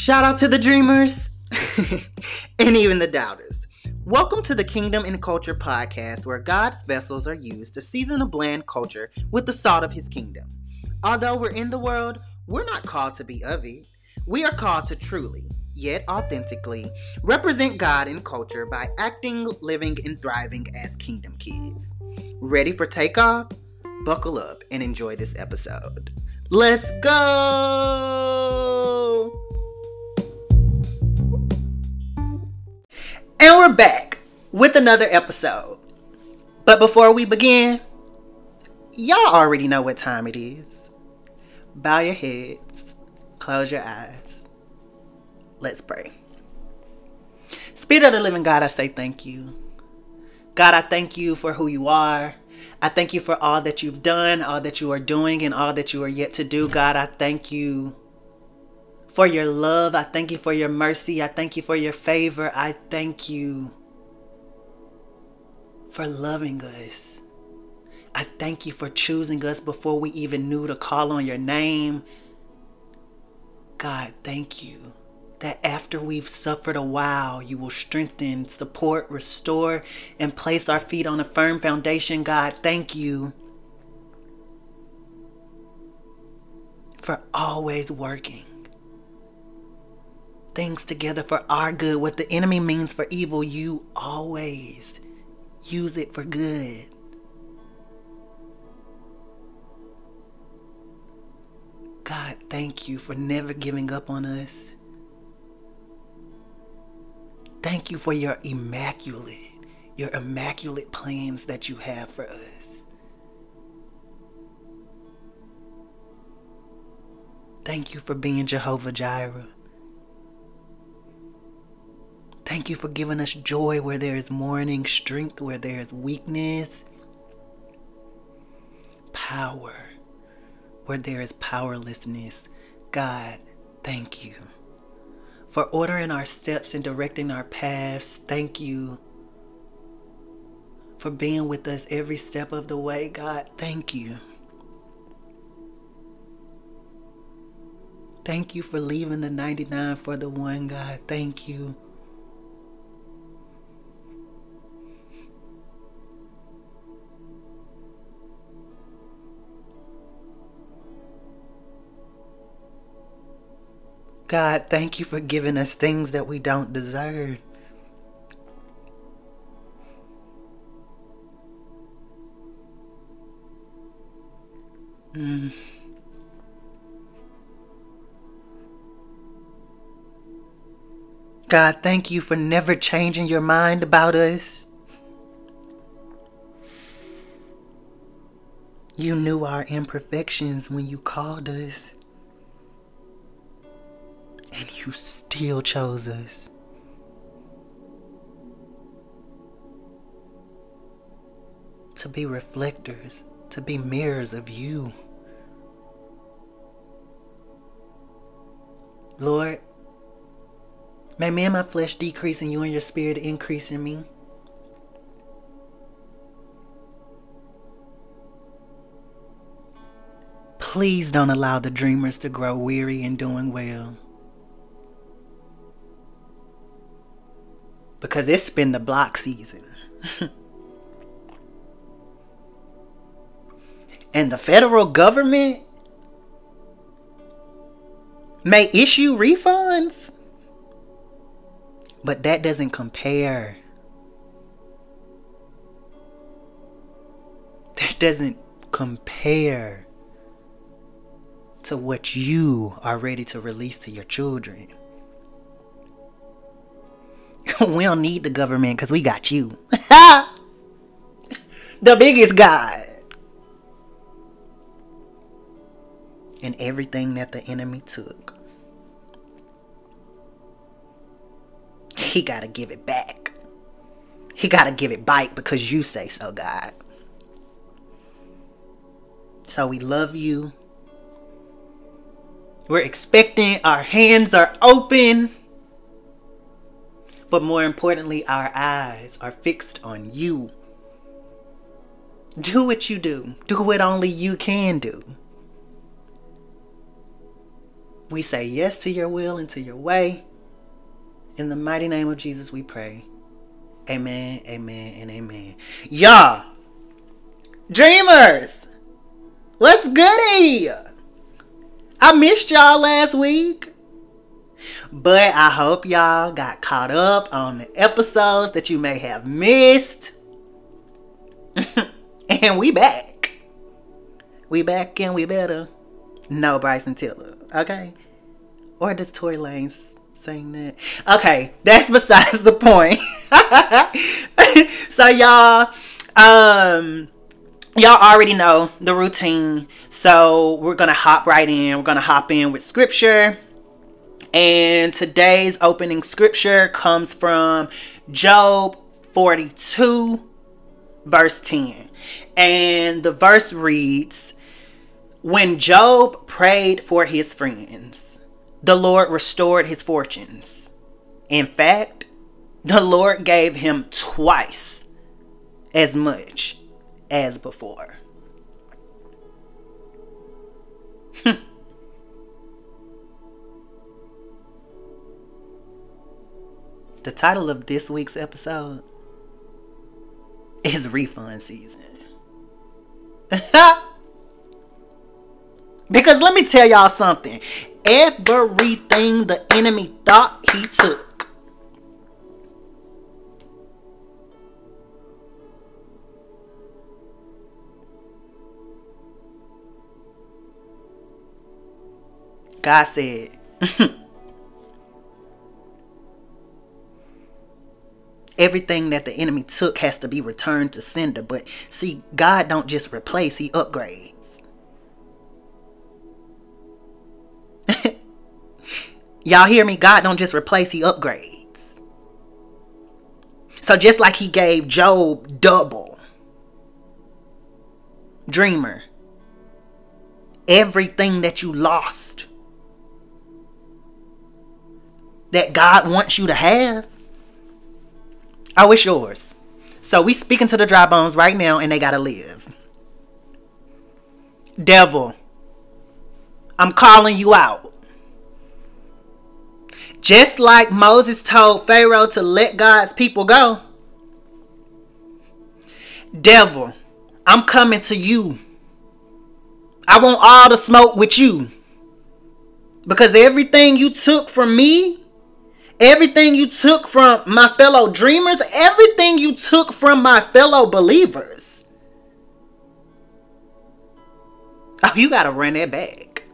Shout out to the dreamers and even the doubters. Welcome to the Kingdom in Culture podcast, where God's vessels are used to season a bland culture with the salt of his kingdom. Although we're in the world, we're not called to be of it. We are called to truly, yet authentically, represent God in culture by acting, living, and thriving as kingdom kids. Ready for takeoff? Buckle up and enjoy this episode. Let's go! And we're back with another episode. But before we begin, y'all already know what time it is. Bow your heads, close your eyes. Let's pray. Spirit of the living God, I say thank you. God, I thank you for who you are. I thank you for all that you've done, all that you are doing, and all that you are yet to do. God, I thank you for your love. I thank you for your mercy. I thank you for your favor. I thank you for loving us. I thank you for choosing us before we even knew to call on your name. God, thank you that after we've suffered a while, you will strengthen, support, restore, and place our feet on a firm foundation. God, thank you for always working things together for our good. What the enemy means for evil, you always use it for good. God, thank you for never giving up on us. Thank you for your immaculate, your immaculate plans that you have for us. Thank you for being Jehovah Jireh. Thank you for giving us joy where there is mourning, strength where there is weakness, power where there is powerlessness. God, thank you for ordering our steps and directing our paths. Thank you for being with us every step of the way. God, thank you. Thank you for leaving the 99 for the one, God. Thank you. God, thank you for giving us things that we don't deserve. Mm. God, thank you for never changing your mind about us. You knew our imperfections when you called us and you still chose us. To be reflectors, to be mirrors of you. Lord, may me and my flesh decrease and you and your spirit increase in me. Please don't allow the dreamers to grow weary in doing well. Because it's been the block season. and the federal government may issue refunds, but that doesn't compare. That doesn't compare to what you are ready to release to your children. we don't need the government because we got you. the biggest God. And everything that the enemy took. He got to give it back. He got to give it back because you say so, God. So we love you. We're expecting, our hands are open. But more importantly, our eyes are fixed on you. Do what you do, do what only you can do. We say yes to your will and to your way. In the mighty name of Jesus, we pray. Amen, amen, and amen. Y'all, dreamers, what's goody? I missed y'all last week. But I hope y'all got caught up on the episodes that you may have missed. and we back. We back and we better. No Bryson Tiller, okay? Or does Tory Lanez saying that? Okay, that's besides the point. so y'all, um, y'all already know the routine. So we're gonna hop right in. We're gonna hop in with scripture. And today's opening scripture comes from Job 42, verse 10. And the verse reads When Job prayed for his friends, the Lord restored his fortunes. In fact, the Lord gave him twice as much as before. Hmm. The title of this week's episode is refund season. because let me tell y'all something. Everything the enemy thought he took. God said, everything that the enemy took has to be returned to sender. But see, God don't just replace, he upgrades. Y'all hear me? God don't just replace, he upgrades. So just like he gave Job double, dreamer, everything that you lost that God wants you to have Oh, it's yours. So we speaking to the dry bones right now and they gotta live. Devil, I'm calling you out. Just like Moses told Pharaoh to let God's people go. Devil, I'm coming to you. I want all the smoke with you. Because everything you took from me, Everything you took from my fellow dreamers, everything you took from my fellow believers. Oh, you got to run that back.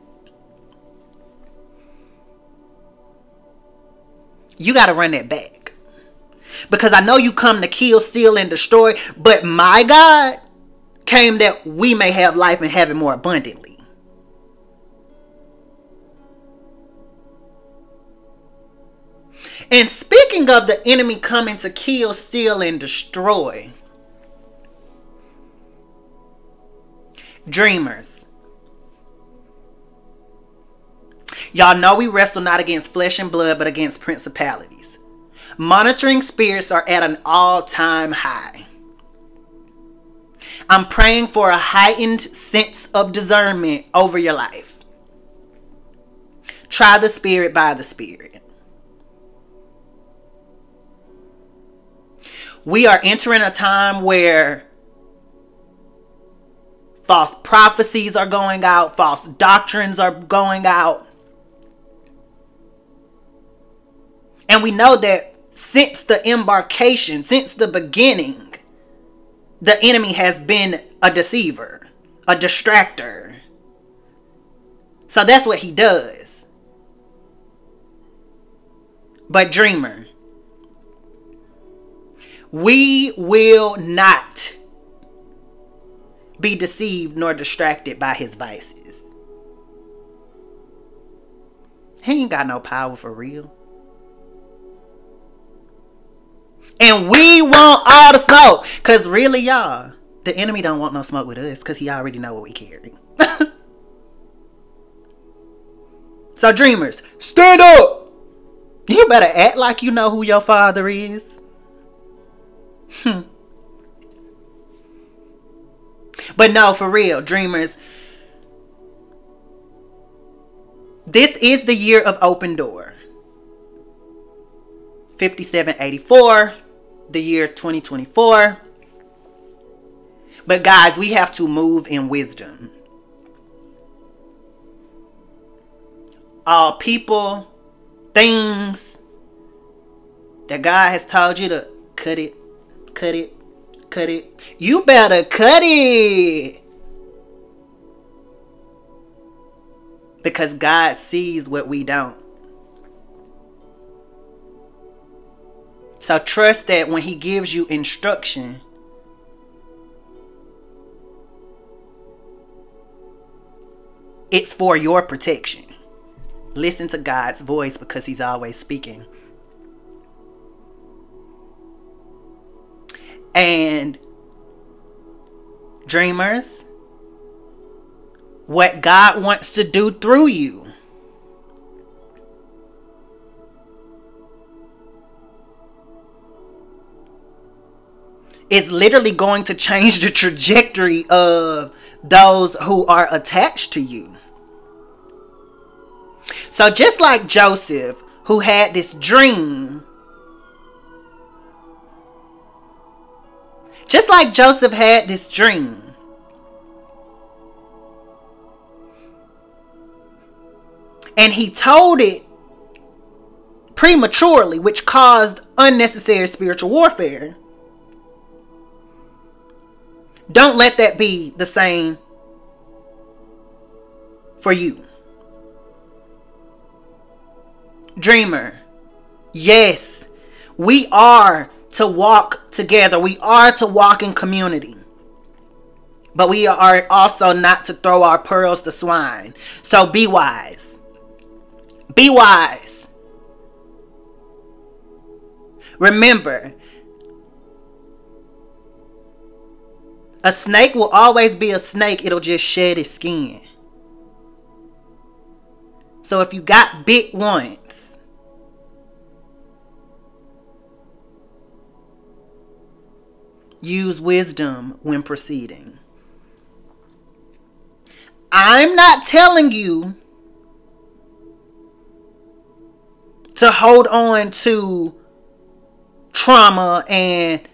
You got to run that back. Because I know you come to kill, steal, and destroy, but my God came that we may have life and have it more abundantly. And speaking of the enemy coming to kill, steal, and destroy, dreamers. Y'all know we wrestle not against flesh and blood, but against principalities. Monitoring spirits are at an all time high. I'm praying for a heightened sense of discernment over your life. Try the spirit by the spirit. We are entering a time where false prophecies are going out, false doctrines are going out. And we know that since the embarkation, since the beginning, the enemy has been a deceiver, a distractor. So that's what he does. But, dreamer, we will not be deceived nor distracted by his vices. He ain't got no power for real. And we want all the smoke. Cause really, y'all, the enemy don't want no smoke with us because he already know what we carry. so dreamers, stand up. You better act like you know who your father is. Hmm. But no, for real, dreamers. This is the year of open door. 5784, the year 2024. But guys, we have to move in wisdom. All people, things that God has told you to cut it, cut it, cut it. You better cut it. Because God sees what we don't. So trust that when He gives you instruction, it's for your protection. Listen to God's voice because He's always speaking. And dreamers, what God wants to do through you. Is literally going to change the trajectory of those who are attached to you. So, just like Joseph, who had this dream, just like Joseph had this dream, and he told it prematurely, which caused unnecessary spiritual warfare. Don't let that be the same for you. Dreamer, yes, we are to walk together. We are to walk in community. But we are also not to throw our pearls to swine. So be wise. Be wise. Remember, a snake will always be a snake, it'll just shed its skin. So if you got bit once, use wisdom when proceeding. I'm not telling you to hold on to trauma and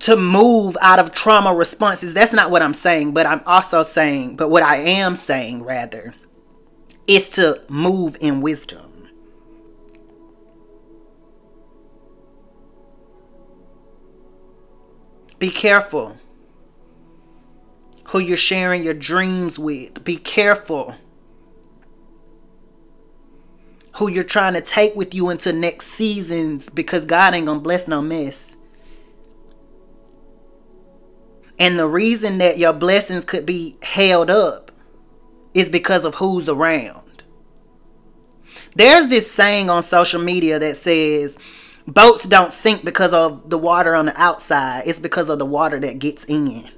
to move out of trauma responses. That's not what I'm saying, but I'm also saying, but what I am saying rather is to move in wisdom. Be careful who you're sharing your dreams with. Be careful who you're trying to take with you into next seasons because God ain't gonna bless no mess. And the reason that your blessings could be held up is because of who's around. There's this saying on social media that says boats don't sink because of the water on the outside, it's because of the water that gets in.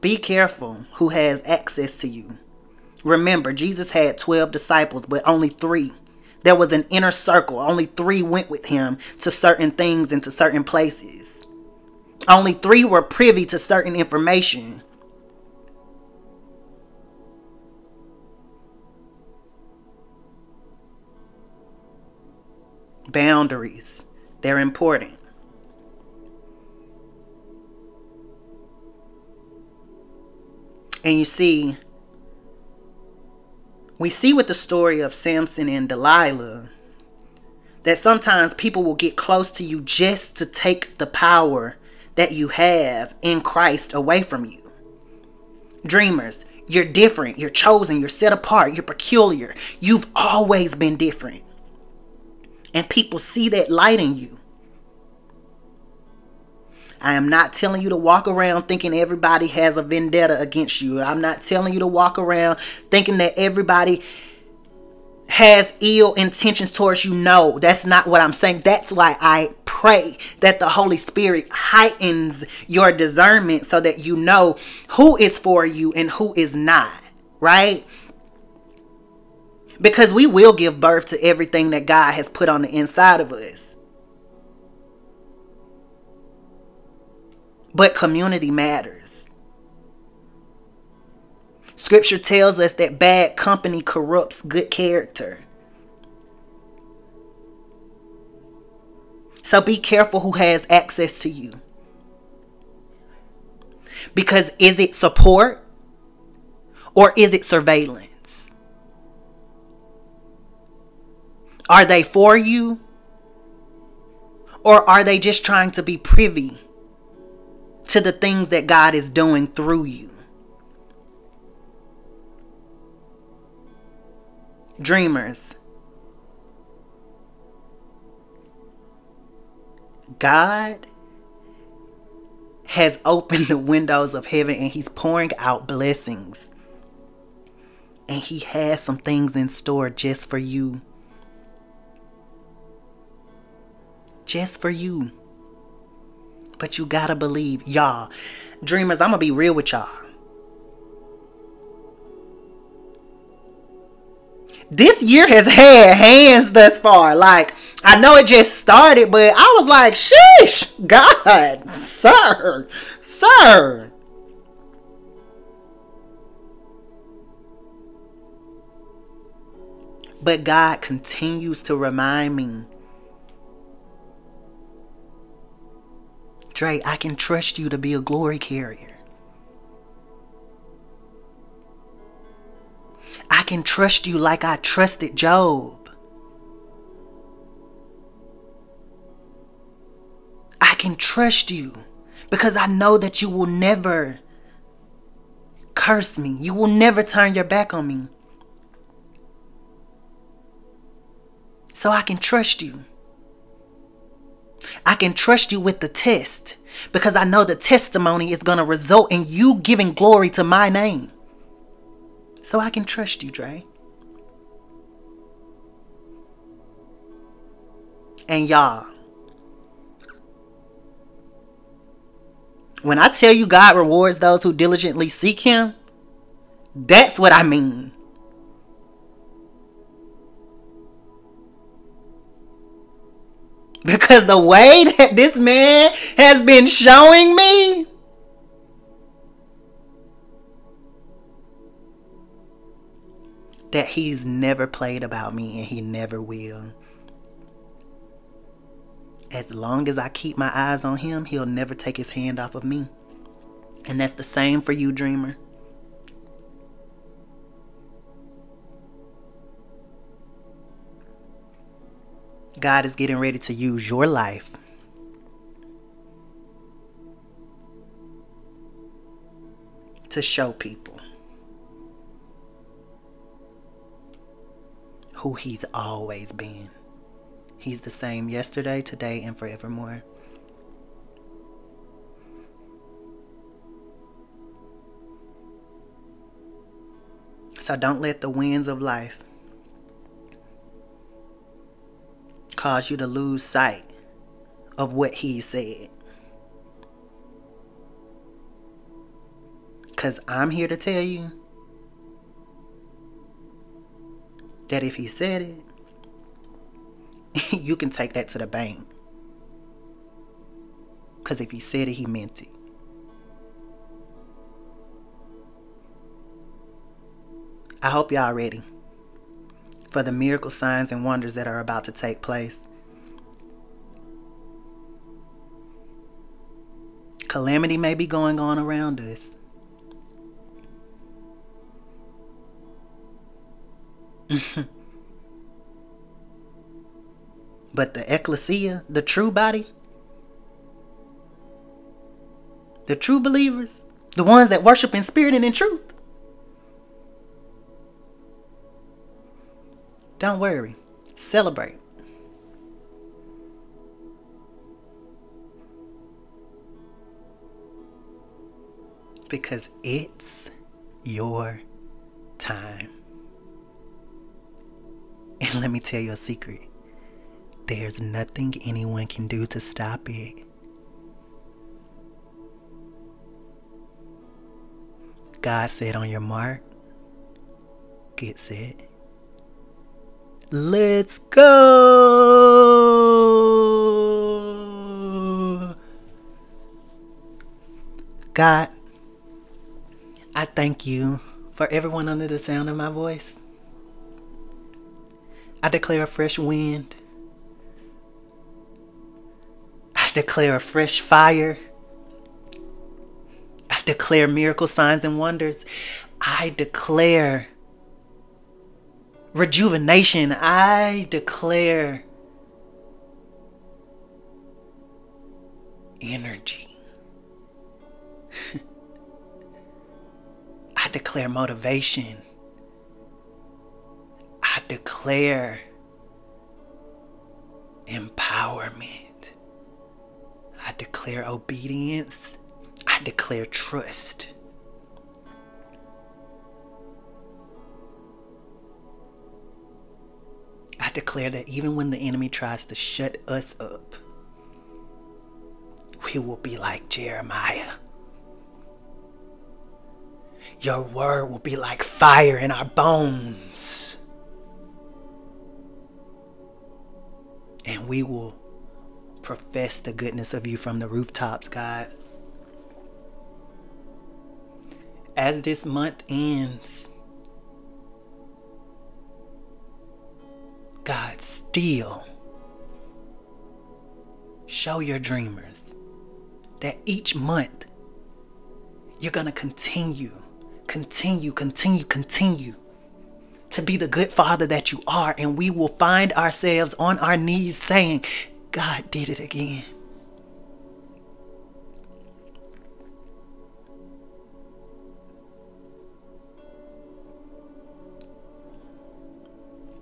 Be careful who has access to you. Remember, Jesus had 12 disciples, but only three. There was an inner circle. Only three went with him to certain things and to certain places. Only three were privy to certain information. Boundaries. They're important. And you see, we see with the story of Samson and Delilah that sometimes people will get close to you just to take the power that you have in Christ away from you. Dreamers, you're different, you're chosen, you're set apart, you're peculiar. You've always been different. And people see that light in you. I am not telling you to walk around thinking everybody has a vendetta against you. I'm not telling you to walk around thinking that everybody has ill intentions towards you. No, that's not what I'm saying. That's why I pray that the Holy Spirit heightens your discernment so that you know who is for you and who is not, right? Because we will give birth to everything that God has put on the inside of us. But community matters. Scripture tells us that bad company corrupts good character. So be careful who has access to you. Because is it support or is it surveillance? Are they for you or are they just trying to be privy to the things that God is doing through you? Dreamers. God has opened the windows of heaven and he's pouring out blessings. And he has some things in store just for you. Just for you. But you gotta believe, y'all. Dreamers, I'm gonna be real with y'all. This year has had hands thus far. Like, I know it just started, but I was like, sheesh, God, sir, sir. But God continues to remind me Dre, I can trust you to be a glory carrier. I can trust you like I trusted Job. I can trust you because I know that you will never curse me. You will never turn your back on me. So I can trust you. I can trust you with the test because I know the testimony is going to result in you giving glory to my name. So I can trust you, Dre. And y'all, when I tell you God rewards those who diligently seek Him, that's what I mean. Because the way that this man has been showing me, that he's never played about me and he never will. As long as I keep my eyes on him, he'll never take his hand off of me. And that's the same for you, dreamer. God is getting ready to use your life to show people who He's always been. He's the same yesterday, today, and forevermore. So don't let the winds of life cause you to lose sight of what he said. Because I'm here to tell you that if he said it, you can take that to the bank. Because if he said it, he meant it. I hope y'all ready for the miracle signs and wonders that are about to take place. Calamity may be going on around us. but the ecclesia, the true body, the true believers, the ones that worship in spirit and in truth, Don't worry. Celebrate. Because it's your time. And let me tell you a secret there's nothing anyone can do to stop it. God said, on your mark, get set Let's go. God, I thank you For everyone under the sound of my voice, I declare a fresh wind. I declare a fresh fire. I declare miracle signs and wonders. I declare rejuvenation. I declare energy. I declare motivation. I declare empowerment. I declare obedience. I declare trust. I declare that even when the enemy tries to shut us up, we will be like Jeremiah. Your word will be like fire in our bones. And we will profess the goodness of you from the rooftops, God. As this month ends, God, still show your dreamers that each month you're going to continue, continue, continue, continue to be the good father that you are. And we will find ourselves on our knees saying, God did it again.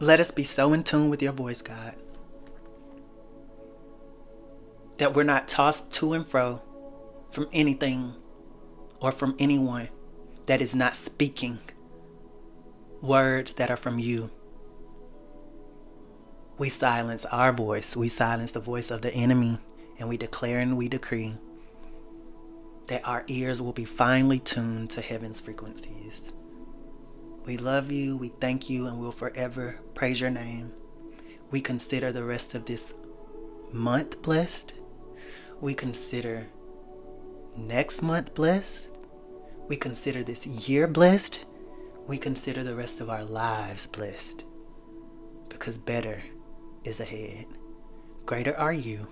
Let us be so in tune with your voice, God, that we're not tossed to and fro from anything or from anyone that is not speaking words that are from you. We silence our voice, we silence the voice of the enemy, and we declare and we decree that our ears will be finely tuned to heaven's frequencies. We love you, we thank you, and we'll forever praise your name. We consider the rest of this month blessed. We consider next month blessed. We consider this year blessed. We consider the rest of our lives blessed. Because better is ahead. Greater are you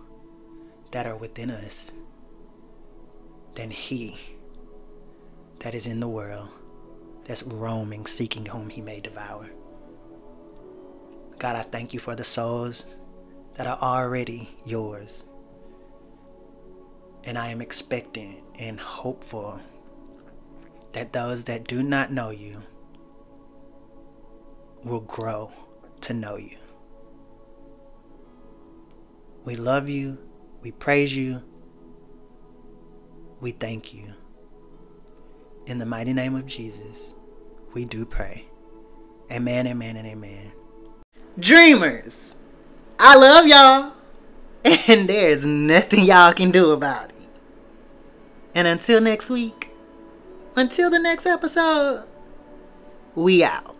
that are within us than he that is in the world that's roaming, seeking whom he may devour. God, I thank you for the souls that are already yours. And I am expectant and hopeful that those that do not know you will grow to know you. We love you. We praise you. We thank you. In the mighty name of Jesus, we do pray. Amen, amen, and amen. Dreamers, I love y'all. And there's nothing y'all can do about it. And until next week, until the next episode, we out.